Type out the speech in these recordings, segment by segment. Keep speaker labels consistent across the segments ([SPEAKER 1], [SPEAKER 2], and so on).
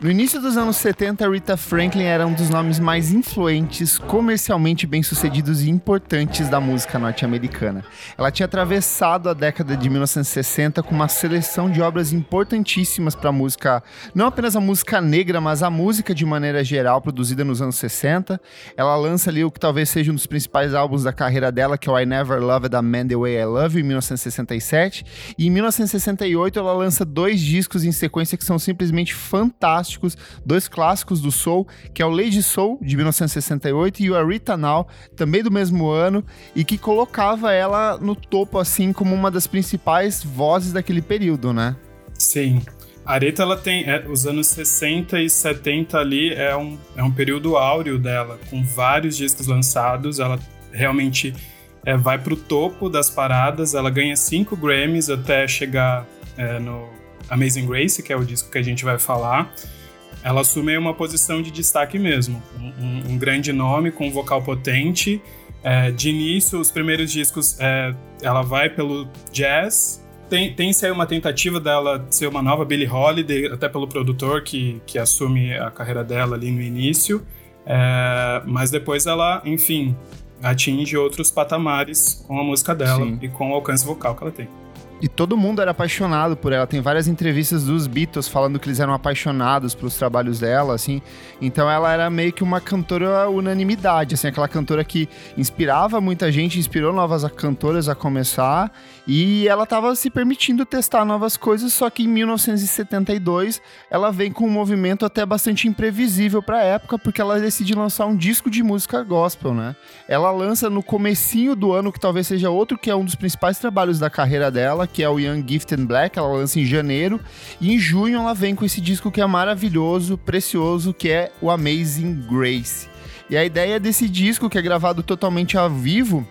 [SPEAKER 1] No início dos anos 70, Rita Franklin era um dos nomes mais influentes, comercialmente bem-sucedidos e importantes da música norte-americana. Ela tinha atravessado a década de 1960 com uma seleção de obras importantíssimas para a música, não apenas a música negra, mas a música de maneira geral, produzida nos anos 60. Ela lança ali o que talvez seja um dos principais álbuns da carreira dela, que é o I Never Loved a Man the Way I Love em 1967. E em 1968 ela lança dois discos em sequência que são simplesmente fantásticos fantásticos, dois clássicos do soul, que é o Lady Soul, de 1968, e o Arita Now, também do mesmo ano, e que colocava ela no topo, assim, como uma das principais vozes daquele período, né?
[SPEAKER 2] Sim. A Aretha, ela tem, é, os anos 60 e 70 ali é um, é um período áureo dela, com vários discos lançados, ela realmente é, vai pro topo das paradas, ela ganha cinco Grammys até chegar é, no Amazing Grace, que é o disco que a gente vai falar ela assume uma posição de destaque mesmo. Um, um grande nome com um vocal potente. É, de início, os primeiros discos, é, ela vai pelo jazz. Tem, tem-se aí uma tentativa dela ser uma nova Billie Holiday, até pelo produtor que, que assume a carreira dela ali no início. É, mas depois ela, enfim, atinge outros patamares com a música dela Sim. e com o alcance vocal que ela tem.
[SPEAKER 1] E todo mundo era apaixonado por ela. Tem várias entrevistas dos Beatles falando que eles eram apaixonados pelos trabalhos dela, assim. Então ela era meio que uma cantora unanimidade, assim, aquela cantora que inspirava muita gente, inspirou novas cantoras a começar. E ela estava se permitindo testar novas coisas, só que em 1972 ela vem com um movimento até bastante imprevisível para a época, porque ela decide lançar um disco de música gospel, né? Ela lança no comecinho do ano, que talvez seja outro que é um dos principais trabalhos da carreira dela, que é o Young Gifted Black, ela lança em janeiro, e em junho ela vem com esse disco que é maravilhoso, precioso, que é o Amazing Grace. E a ideia desse disco, que é gravado totalmente ao vivo,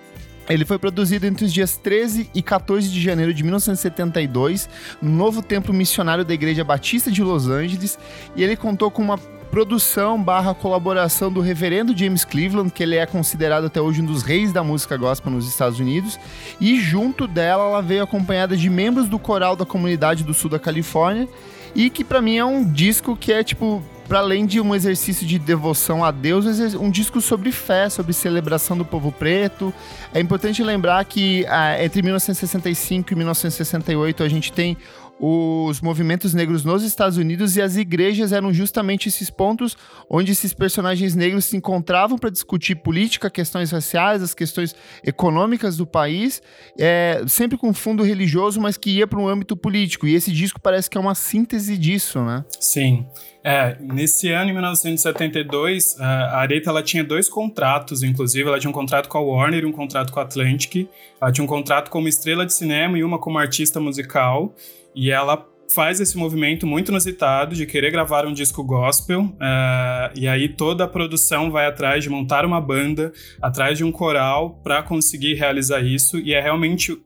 [SPEAKER 1] ele foi produzido entre os dias 13 e 14 de janeiro de 1972, no novo templo missionário da Igreja Batista de Los Angeles, e ele contou com uma produção barra colaboração do reverendo James Cleveland, que ele é considerado até hoje um dos reis da música gospel nos Estados Unidos, e junto dela ela veio acompanhada de membros do coral da comunidade do sul da Califórnia, e que para mim é um disco que é tipo para além de um exercício de devoção a Deus, um disco sobre fé, sobre celebração do povo preto. É importante lembrar que ah, entre 1965 e 1968 a gente tem os movimentos negros nos Estados Unidos e as igrejas eram justamente esses pontos onde esses personagens negros se encontravam para discutir política, questões raciais, as questões econômicas do país, é, sempre com fundo religioso, mas que ia para um âmbito político. E esse disco parece que é uma síntese disso, né?
[SPEAKER 2] Sim. É, nesse ano, em 1972, a Aretha ela tinha dois contratos, inclusive. Ela tinha um contrato com a Warner e um contrato com a Atlantic. Ela tinha um contrato como estrela de cinema e uma como artista musical. E ela faz esse movimento muito inusitado de querer gravar um disco gospel, uh, e aí toda a produção vai atrás de montar uma banda, atrás de um coral para conseguir realizar isso, e é realmente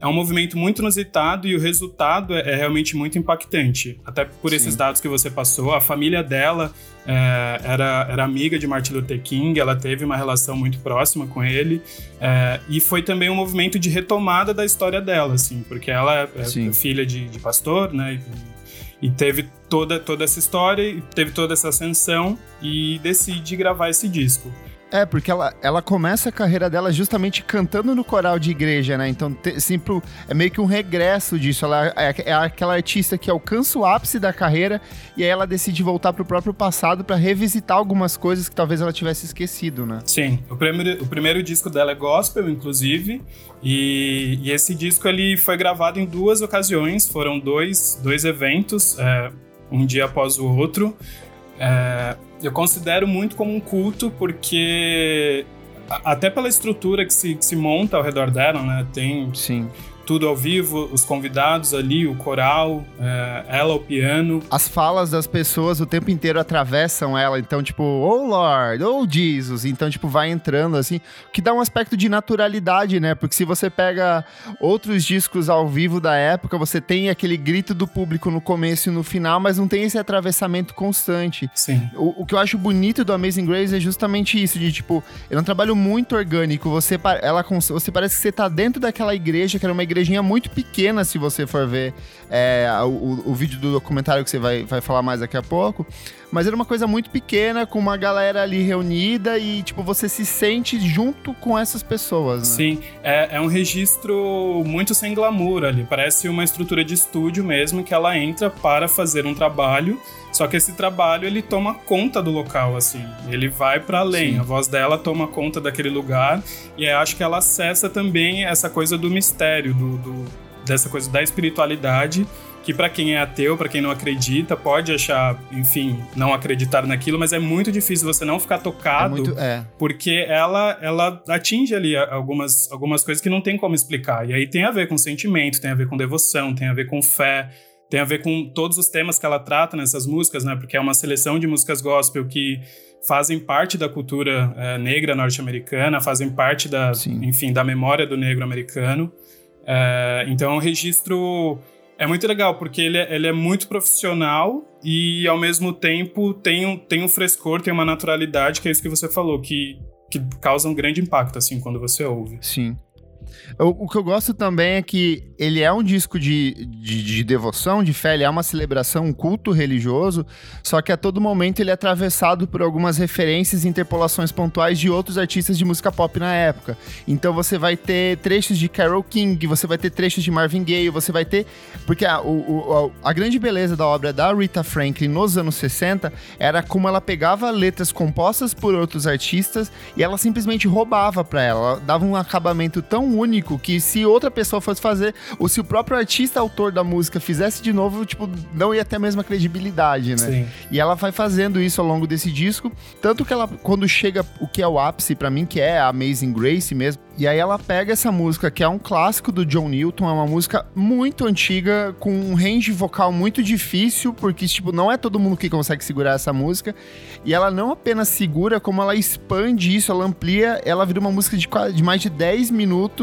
[SPEAKER 2] é um movimento muito inusitado e o resultado é, é realmente muito impactante. Até por Sim. esses dados que você passou, a família dela é, era, era amiga de Martin Luther King, ela teve uma relação muito próxima com ele, é, e foi também um movimento de retomada da história dela, assim, porque ela é, é filha de, de, pastor, né? E, e teve toda, toda essa história, e teve toda essa ascensão e decide gravar esse disco.
[SPEAKER 1] É, porque ela, ela começa a carreira dela justamente cantando no coral de igreja, né? Então, te, é meio que um regresso disso. Ela é, é, aquela artista que alcança o ápice da carreira e aí ela decide voltar pro próprio passado para revisitar algumas coisas que talvez ela tivesse esquecido, né?
[SPEAKER 2] Sim. O primeiro, o primeiro disco dela é gospel, inclusive, e, e esse disco ele foi gravado em duas ocasiões. Foram dois, dois eventos, é, um dia após o outro. É, eu considero muito como um culto, porque até pela estrutura que se, que se monta ao redor dela, né? Tem
[SPEAKER 1] Sim
[SPEAKER 2] tudo ao vivo, os convidados ali, o coral, é, ela ao piano.
[SPEAKER 1] As falas das pessoas o tempo inteiro atravessam ela, então, tipo, oh Lord, oh Jesus, então, tipo, vai entrando assim, que dá um aspecto de naturalidade, né? Porque se você pega outros discos ao vivo da época, você tem aquele grito do público no começo e no final, mas não tem esse atravessamento constante.
[SPEAKER 2] Sim.
[SPEAKER 1] O, o que eu acho bonito do Amazing Grace é justamente isso, de tipo, ele é um trabalho muito orgânico, você, ela, você parece que você tá dentro daquela igreja, que era uma igreja igrejinha muito pequena, se você for ver é, o, o, vídeo do documentário que você vai, vai falar mais daqui a pouco. Mas era uma coisa muito pequena, com uma galera ali reunida e, tipo, você se sente junto com essas pessoas, né?
[SPEAKER 2] Sim, é, é um registro muito sem glamour ali. Parece uma estrutura de estúdio mesmo, que ela entra para fazer um trabalho só que esse trabalho ele toma conta do local, assim. Ele vai para além. Sim. A voz dela toma conta daquele lugar e acho que ela acessa também essa coisa do mistério, do, do dessa coisa da espiritualidade que para quem é ateu, para quem não acredita, pode achar, enfim, não acreditar naquilo, mas é muito difícil você não ficar tocado, é muito, é. porque ela ela atinge ali algumas, algumas coisas que não tem como explicar. E aí tem a ver com sentimento, tem a ver com devoção, tem a ver com fé, tem a ver com todos os temas que ela trata nessas músicas, né? Porque é uma seleção de músicas gospel que fazem parte da cultura é, negra norte-americana, fazem parte da, Sim. enfim, da memória do negro americano. É, então, é um registro é muito legal, porque ele é, ele é muito profissional e, ao mesmo tempo, tem um, tem um frescor, tem uma naturalidade, que é isso que você falou, que, que causa um grande impacto, assim, quando você ouve.
[SPEAKER 1] Sim. O, o, que eu gosto também é que ele é um disco de, de, de, devoção, de fé, ele é uma celebração, um culto religioso, só que a todo momento ele é atravessado por algumas referências e interpolações pontuais de outros artistas de música pop na época. Então você vai ter trechos de Carole King, você vai ter trechos de Marvin Gaye, você vai ter. Porque a, o, a, a grande beleza da obra da Rita Franklin nos anos 60 era como ela pegava letras compostas por outros artistas e ela simplesmente roubava para ela, ela dava um acabamento tão único que se outra pessoa fosse fazer, ou se o próprio artista autor da música fizesse de novo, tipo, não ia ter a mesma credibilidade, né? Sim. E ela vai fazendo isso ao longo desse disco, tanto que ela, quando chega o que é o ápice para mim, que é a Amazing Grace mesmo, e aí ela pega essa música, que é um clássico do John Newton, é uma música muito antiga, com um range vocal muito difícil, porque, tipo, não é todo mundo que consegue segurar essa música. E ela não apenas segura, como ela expande isso, ela amplia, ela vira uma música de, de mais de 10 minutos,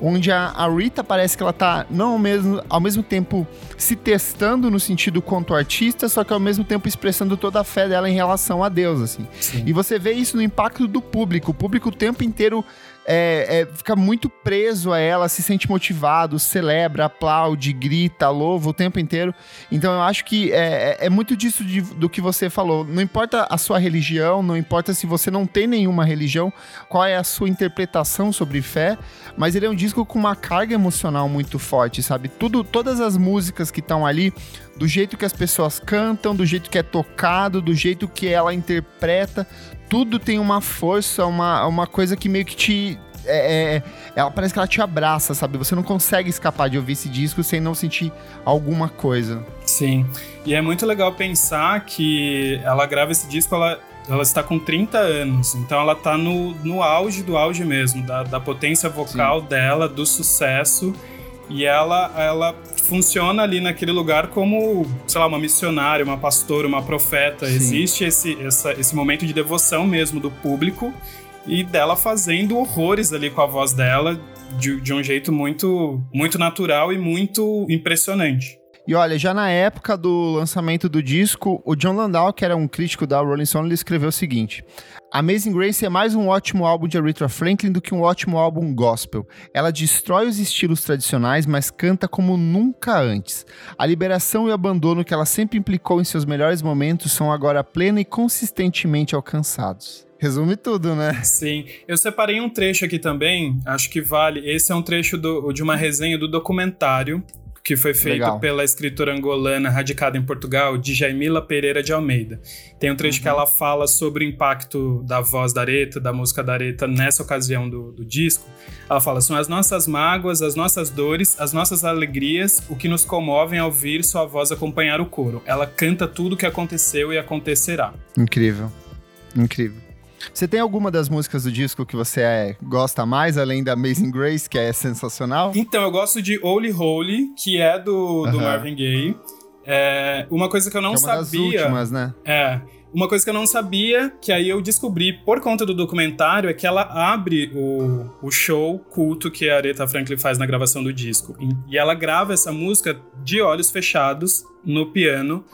[SPEAKER 1] onde a, a, Rita parece que ela tá, não ao mesmo, ao mesmo tempo, se testando no sentido quanto artista, só que ao mesmo tempo expressando toda a fé dela em relação a Deus, assim. Sim. E você vê isso no impacto do público. O público o tempo inteiro é, é, fica muito preso a ela, se sente motivado, celebra, aplaude, grita, louva o tempo inteiro. Então eu acho que é, é, é muito disso de, do que você falou. Não importa a sua religião, não importa se você não tem nenhuma religião, qual é a sua interpretação sobre fé, mas ele é um disco com uma carga emocional muito forte, sabe? Tudo, todas as músicas que estão ali do jeito que as pessoas cantam, do jeito que é tocado, do jeito que ela interpreta, tudo tem uma força, uma, uma coisa que meio que te. É, é, ela parece que ela te abraça, sabe? Você não consegue escapar de ouvir esse disco sem não sentir alguma coisa.
[SPEAKER 2] Sim. E é muito legal pensar que ela grava esse disco, ela, ela está com 30 anos, então ela está no, no auge do auge mesmo, da, da potência vocal Sim. dela, do sucesso. E ela, ela funciona ali naquele lugar como, sei lá, uma missionária, uma pastora, uma profeta. Sim. Existe esse, essa, esse momento de devoção mesmo do público e dela fazendo horrores ali com a voz dela de, de um jeito muito, muito natural e muito impressionante.
[SPEAKER 1] E olha, já na época do lançamento do disco, o John Landau, que era um crítico da Rolling Stone, ele escreveu o seguinte: Amazing Grace é mais um ótimo álbum de Aretha Franklin do que um ótimo álbum gospel. Ela destrói os estilos tradicionais, mas canta como nunca antes. A liberação e o abandono que ela sempre implicou em seus melhores momentos são agora plena e consistentemente alcançados. Resume tudo, né?
[SPEAKER 2] Sim. Eu separei um trecho aqui também, acho que vale. Esse é um trecho do, de uma resenha do documentário que foi feito Legal. pela escritora angolana radicada em Portugal, Djaimila Pereira de Almeida. Tem um trecho uhum. que ela fala sobre o impacto da voz da Areta, da música da Areta nessa ocasião do, do disco. Ela fala: são as nossas mágoas, as nossas dores, as nossas alegrias, o que nos comovem ao ouvir sua voz acompanhar o coro. Ela canta tudo o que aconteceu e acontecerá.
[SPEAKER 1] Incrível. Incrível. Você tem alguma das músicas do disco que você é, gosta mais, além da Amazing Grace, que é sensacional?
[SPEAKER 2] Então, eu gosto de Holy Holy, que é do, do Marvin Gaye. É, uma coisa que eu não que é uma sabia. Das últimas, né? É. Uma coisa que eu não sabia, que aí eu descobri por conta do documentário, é que ela abre o, o show culto que a Aretha Franklin faz na gravação do disco. E ela grava essa música de olhos fechados no piano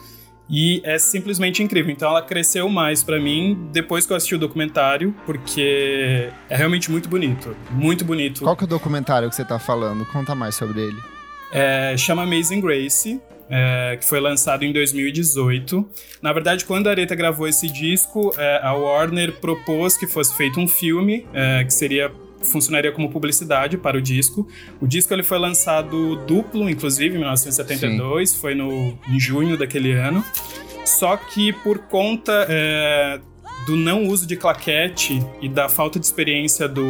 [SPEAKER 2] E é simplesmente incrível. Então ela cresceu mais para mim depois que eu assisti o documentário, porque é realmente muito bonito. Muito bonito.
[SPEAKER 1] Qual que é o documentário que você tá falando? Conta mais sobre ele.
[SPEAKER 2] É, chama Amazing Grace. É, que foi lançado em 2018. Na verdade, quando a Aretha gravou esse disco, é, a Warner propôs que fosse feito um filme, é, que seria funcionaria como publicidade para o disco. O disco ele foi lançado duplo, inclusive, em 1972, Sim. foi no, em junho daquele ano. Só que por conta é, do não uso de claquete e da falta de experiência do,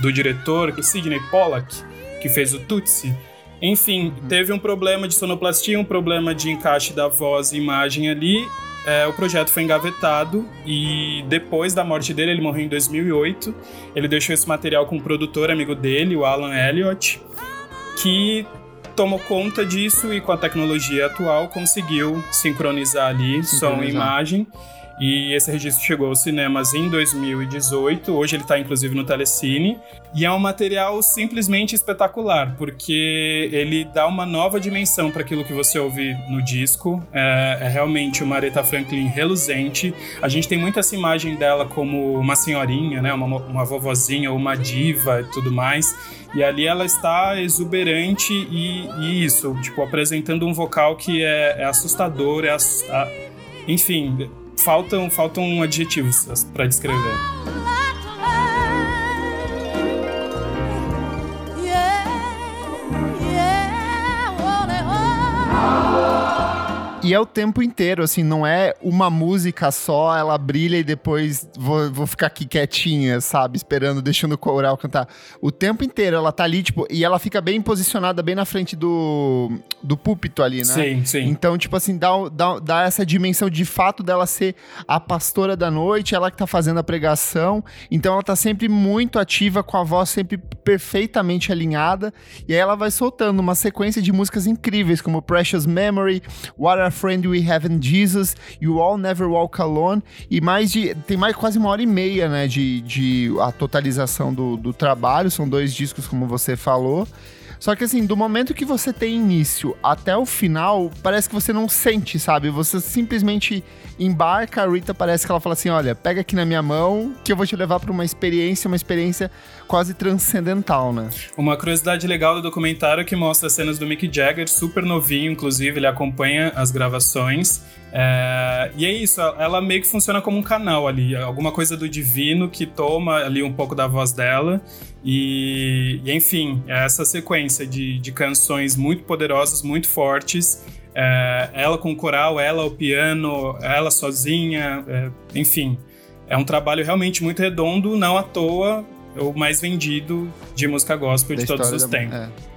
[SPEAKER 2] do diretor, o Sidney Pollack, que fez o Tutsi, enfim, uhum. teve um problema de sonoplastia, um problema de encaixe da voz e imagem ali, é, o projeto foi engavetado e depois da morte dele, ele morreu em 2008. Ele deixou esse material com um produtor amigo dele, o Alan Elliott, que tomou conta disso e com a tecnologia atual conseguiu sincronizar ali sincronizar. som e imagem e esse registro chegou aos cinemas em 2018. Hoje ele está inclusive no Telecine. E é um material simplesmente espetacular, porque ele dá uma nova dimensão para aquilo que você ouve no disco. É, é, realmente uma Aretha Franklin reluzente. A gente tem muito essa imagem dela como uma senhorinha, né? uma, uma vovozinha, uma diva e tudo mais. E ali ela está exuberante e, e isso, tipo, apresentando um vocal que é, é assustador, é enfim, faltam, faltam adjetivos para descrever.
[SPEAKER 1] E é o tempo inteiro, assim, não é uma música só, ela brilha e depois vou, vou ficar aqui quietinha, sabe? Esperando, deixando o coral cantar. O tempo inteiro ela tá ali, tipo, e ela fica bem posicionada, bem na frente do, do púlpito ali, né?
[SPEAKER 2] Sim, sim.
[SPEAKER 1] Então, tipo assim, dá, dá, dá essa dimensão de fato dela ser a pastora da noite, ela que tá fazendo a pregação. Então ela tá sempre muito ativa, com a voz sempre perfeitamente alinhada. E aí ela vai soltando uma sequência de músicas incríveis, como Precious Memory, What Are Friend We Have in Jesus, You All Never Walk Alone, e mais de. Tem mais quase uma hora e meia, né? De, de a totalização do, do trabalho. São dois discos, como você falou. Só que assim, do momento que você tem início até o final, parece que você não sente, sabe? Você simplesmente embarca, a Rita parece que ela fala assim: olha, pega aqui na minha mão que eu vou te levar para uma experiência, uma experiência quase transcendental, né?
[SPEAKER 2] Uma curiosidade legal do documentário que mostra cenas do Mick Jagger, super novinho, inclusive, ele acompanha as gravações. É, e é isso, ela meio que funciona como um canal ali, alguma coisa do divino que toma ali um pouco da voz dela. E, e enfim, é essa sequência de, de canções muito poderosas, muito fortes. É, ela com o coral, ela ao piano, ela sozinha, é, enfim. É um trabalho realmente muito redondo, não à toa o mais vendido de música gospel da de todos os da... tempos. É.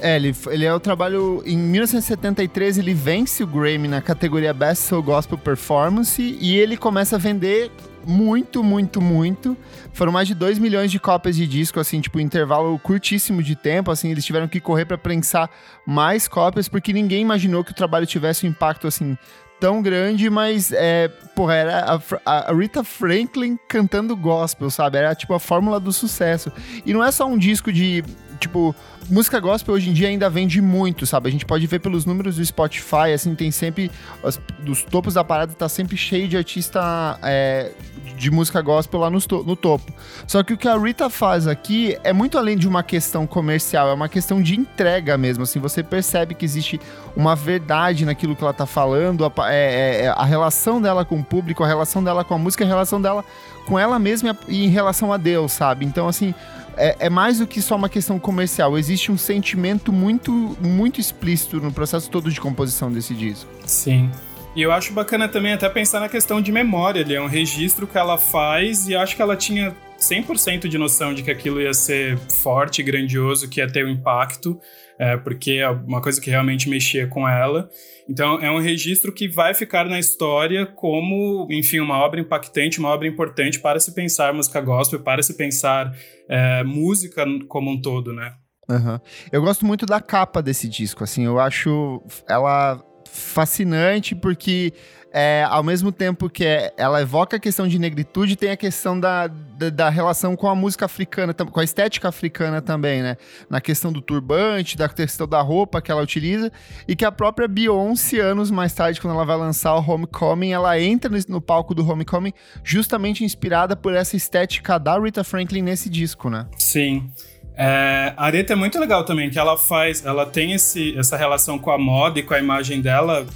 [SPEAKER 1] É, ele, ele é o trabalho. Em 1973, ele vence o Grammy na categoria Best Soul Gospel Performance e ele começa a vender muito, muito, muito. Foram mais de 2 milhões de cópias de disco, assim, tipo, intervalo curtíssimo de tempo, assim, eles tiveram que correr para prensar mais cópias, porque ninguém imaginou que o trabalho tivesse um impacto, assim, tão grande, mas, é, porra, era a, a, Rita Franklin cantando gospel, sabe? Era, tipo, a fórmula do sucesso. E não é só um disco de, tipo, música gospel hoje em dia ainda vende muito, sabe? A gente pode ver pelos números do Spotify, assim, tem sempre. Os, dos topos da parada tá sempre cheio de artista é, de música gospel lá no, no topo. Só que o que a Rita faz aqui é muito além de uma questão comercial, é uma questão de entrega mesmo. Assim, você percebe que existe uma verdade naquilo que ela tá falando, a, é, é, a relação dela com o público, a relação dela com a música, a relação dela com ela mesma e em relação a Deus, sabe? Então, assim, é, é, mais do que só uma questão comercial. Existe um sentimento muito, muito explícito no processo todo de composição desse disco.
[SPEAKER 2] Sim. E eu acho bacana também até pensar na questão de memória ali. É um registro que ela faz e acho que ela tinha 100% de noção de que aquilo ia ser forte, grandioso, que ia ter um impacto é, porque é uma coisa que realmente mexia com ela. Então, é um registro que vai ficar na história como, enfim, uma obra impactante, uma obra importante para se pensar música gospel, para se pensar é, música como um todo, né?
[SPEAKER 1] Uhum. Eu gosto muito da capa desse disco, assim, eu acho ela fascinante porque é, ao mesmo tempo que é, ela evoca a questão de negritude, tem a questão da, da, da, relação com a música africana, com a estética africana também, né? Na questão do turbante, da questão da roupa que ela utiliza, e que a própria Beyoncé, anos mais tarde, quando ela vai lançar o Homecoming, ela entra no, palco do Homecoming justamente inspirada por essa estética da Rita Franklin nesse disco, né?
[SPEAKER 2] Sim. É, a Areta é muito legal também, que ela faz, ela tem esse, essa relação com a moda e com a imagem dela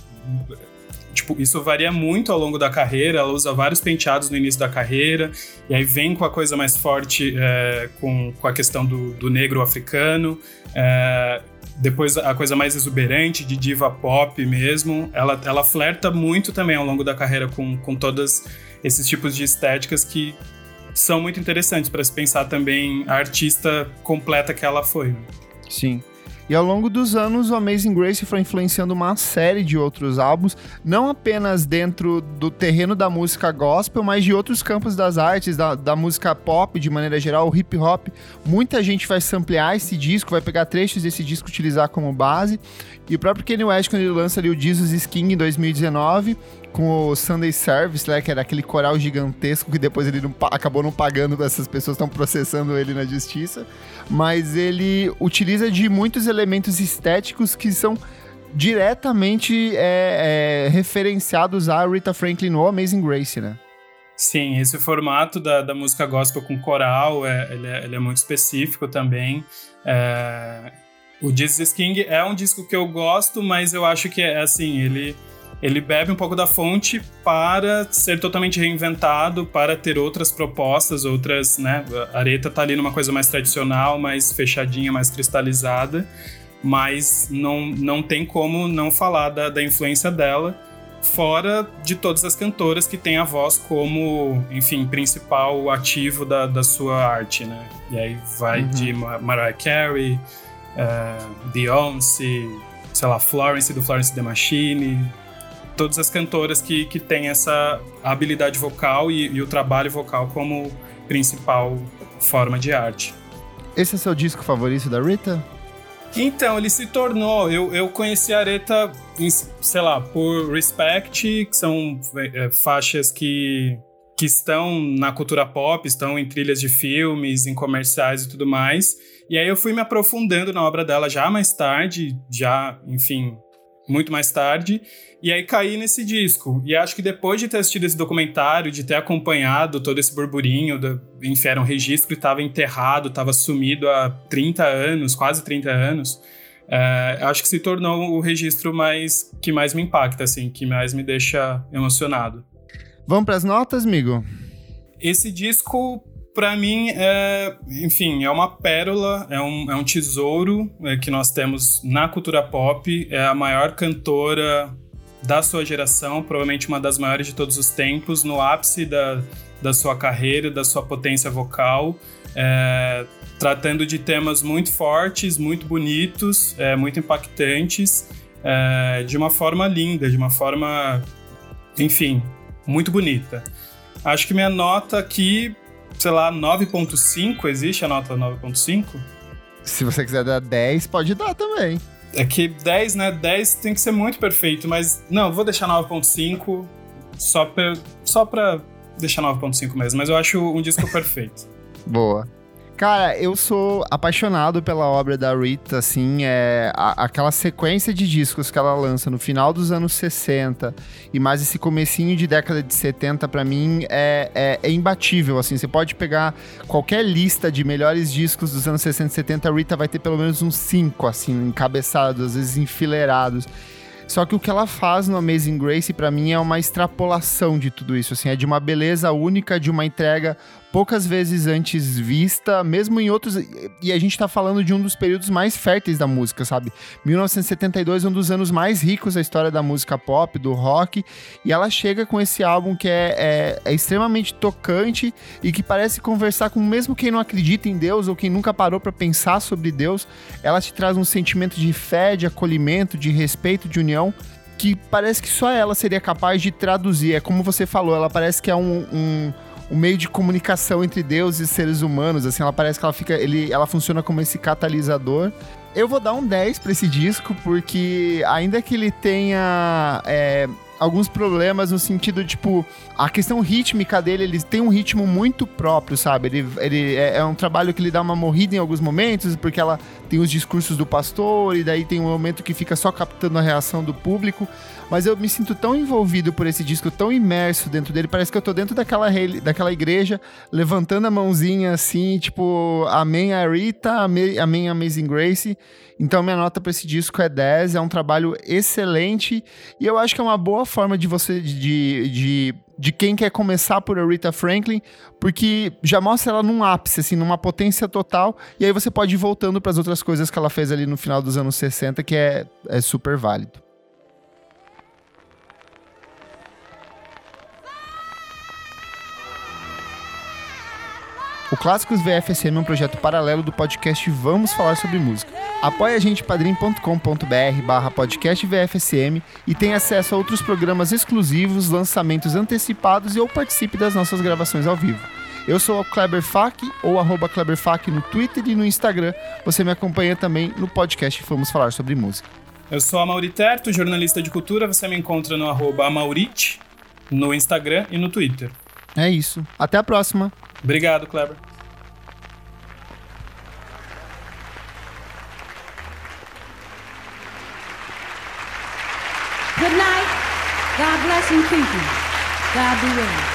[SPEAKER 2] tipo, isso varia muito ao longo da carreira. Ela usa vários penteados no início da carreira, e aí vem com a coisa mais forte, é, com, com a questão do, do negro africano. É, depois a coisa mais exuberante, de diva pop mesmo. Ela, ela flerta muito também ao longo da carreira com, com todos esses tipos de estéticas que são muito interessantes para se pensar também a artista completa que ela foi.
[SPEAKER 1] Sim. E ao longo dos anos, o Amazing Grace foi influenciando uma série de outros álbuns, não apenas dentro do terreno da música gospel, mas de outros campos das artes, da, da música pop de maneira geral, o hip hop. Muita gente vai samplear esse disco, vai pegar trechos desse disco utilizar como base. E o próprio Kanye West, quando ele lança ali o Jesus is King em 2019, com o Sunday Service, né, que era aquele coral gigantesco que depois ele não, acabou não pagando, essas pessoas estão processando ele na justiça, mas ele utiliza de muitos elementos estéticos que são diretamente é, é, referenciados a Rita Franklin no Amazing Grace, né?
[SPEAKER 2] Sim, esse formato da, da música gospel com coral, é, ele, é, ele é muito específico também. É, o Jesus King é um disco que eu gosto, mas eu acho que é assim, ele ele bebe um pouco da fonte para ser totalmente reinventado, para ter outras propostas, outras, né? A Areta tá ali numa coisa mais tradicional, mais fechadinha, mais cristalizada, mas não, não tem como não falar da, da influência dela, fora de todas as cantoras que têm a voz como, enfim, principal ativo da, da sua arte, né? E aí vai uhum. de Mariah Carey, uh, Beyoncé, sei lá, Florence do Florence The Machine, todas as cantoras que, que têm essa habilidade vocal e, e o trabalho vocal como principal forma de arte.
[SPEAKER 1] Esse é seu disco favorito da Rita?
[SPEAKER 2] Então, ele se tornou. Eu, eu conheci a Areta, sei lá, por Respect, que são é, faixas que, que estão na cultura pop, estão em trilhas de filmes, em comerciais e tudo mais. E aí eu fui me aprofundando na obra dela já mais tarde, já, enfim, muito mais tarde. E aí caí nesse disco. E acho que depois de ter assistido esse documentário, de ter acompanhado todo esse burburinho, do, enfim, era um registro que estava enterrado, estava sumido há 30 anos, quase 30 anos. É, acho que se tornou o registro mais que mais me impacta, assim, que mais me deixa emocionado.
[SPEAKER 1] Vamos para as notas, amigo?
[SPEAKER 2] Esse disco, para mim, é, enfim, é uma pérola, é um, é um tesouro é, que nós temos na cultura pop. É a maior cantora da sua geração, provavelmente uma das maiores de todos os tempos, no ápice da, da sua carreira, da sua potência vocal, é, tratando de temas muito fortes, muito bonitos, é, muito impactantes, é, de uma forma linda, de uma forma, enfim, muito bonita. Acho que minha nota aqui, sei lá, 9.5, existe a nota 9.5?
[SPEAKER 1] Se você quiser dar 10, pode dar também.
[SPEAKER 2] É que 10, né? 10 tem que ser muito perfeito, mas não, vou deixar 9.5 só pra, só pra deixar 9.5 mesmo, mas eu acho um disco perfeito.
[SPEAKER 1] Boa. Cara, eu sou apaixonado pela obra da Rita, assim, é a, aquela sequência de discos que ela lança no final dos anos 60 e mais esse comecinho de década de 70, para mim, é, é, é, imbatível, assim, você pode pegar qualquer lista de melhores discos dos anos 60 e 70, a Rita vai ter pelo menos uns cinco, assim, encabeçados, às vezes enfileirados. Só que o que ela faz no Amazing Grace, para mim, é uma extrapolação de tudo isso. Assim, é de uma beleza única, de uma entrega poucas vezes antes vista, mesmo em outros. E a gente tá falando de um dos períodos mais férteis da música, sabe? 1972 é um dos anos mais ricos da história da música pop, do rock. E ela chega com esse álbum que é, é, é extremamente tocante e que parece conversar com mesmo quem não acredita em Deus ou quem nunca parou para pensar sobre Deus. Ela te traz um sentimento de fé, de acolhimento, de respeito, de união que parece que só ela seria capaz de traduzir. É como você falou, ela parece que é um, um um meio de comunicação entre Deus e seres humanos, assim, ela parece que ela fica, ele, ela funciona como esse catalisador. Eu vou dar um 10 para esse disco, porque ainda que ele tenha é, alguns problemas no sentido, tipo, a questão rítmica dele, ele tem um ritmo muito próprio, sabe? Ele, ele é, é, um trabalho que ele dá uma morrida em alguns momentos, porque ela tem os discursos do pastor, e daí tem um momento que fica só captando a reação do público. Mas eu me sinto tão envolvido por esse disco, tão imerso dentro dele, parece que eu tô dentro daquela, daquela igreja, levantando a mãozinha assim, tipo, amém a Rita, amém, Amazing Grace. Então minha nota para esse disco é 10, é um trabalho excelente e eu acho que é uma boa forma de você de, de, de quem quer começar por Aretha Franklin, porque já mostra ela num ápice, assim, numa potência total, e aí você pode ir voltando para as outras coisas que ela fez ali no final dos anos 60, que é, é super válido. O Clássicos VFSM é um projeto paralelo do podcast Vamos Falar Sobre Música. Apoie a gente padrim.com.br barra podcast VFSM e tenha acesso a outros programas exclusivos, lançamentos antecipados e ou participe das nossas gravações ao vivo. Eu sou o Kleber Fak, ou arroba Kleber Fak no Twitter e no Instagram. Você me acompanha também no podcast Vamos Falar Sobre Música.
[SPEAKER 2] Eu sou a Mauriterto, jornalista de cultura. Você me encontra no arroba Amaurite, no Instagram e no Twitter.
[SPEAKER 1] É isso. Até a próxima.
[SPEAKER 2] Obrigado, Kleber.
[SPEAKER 3] God be with you.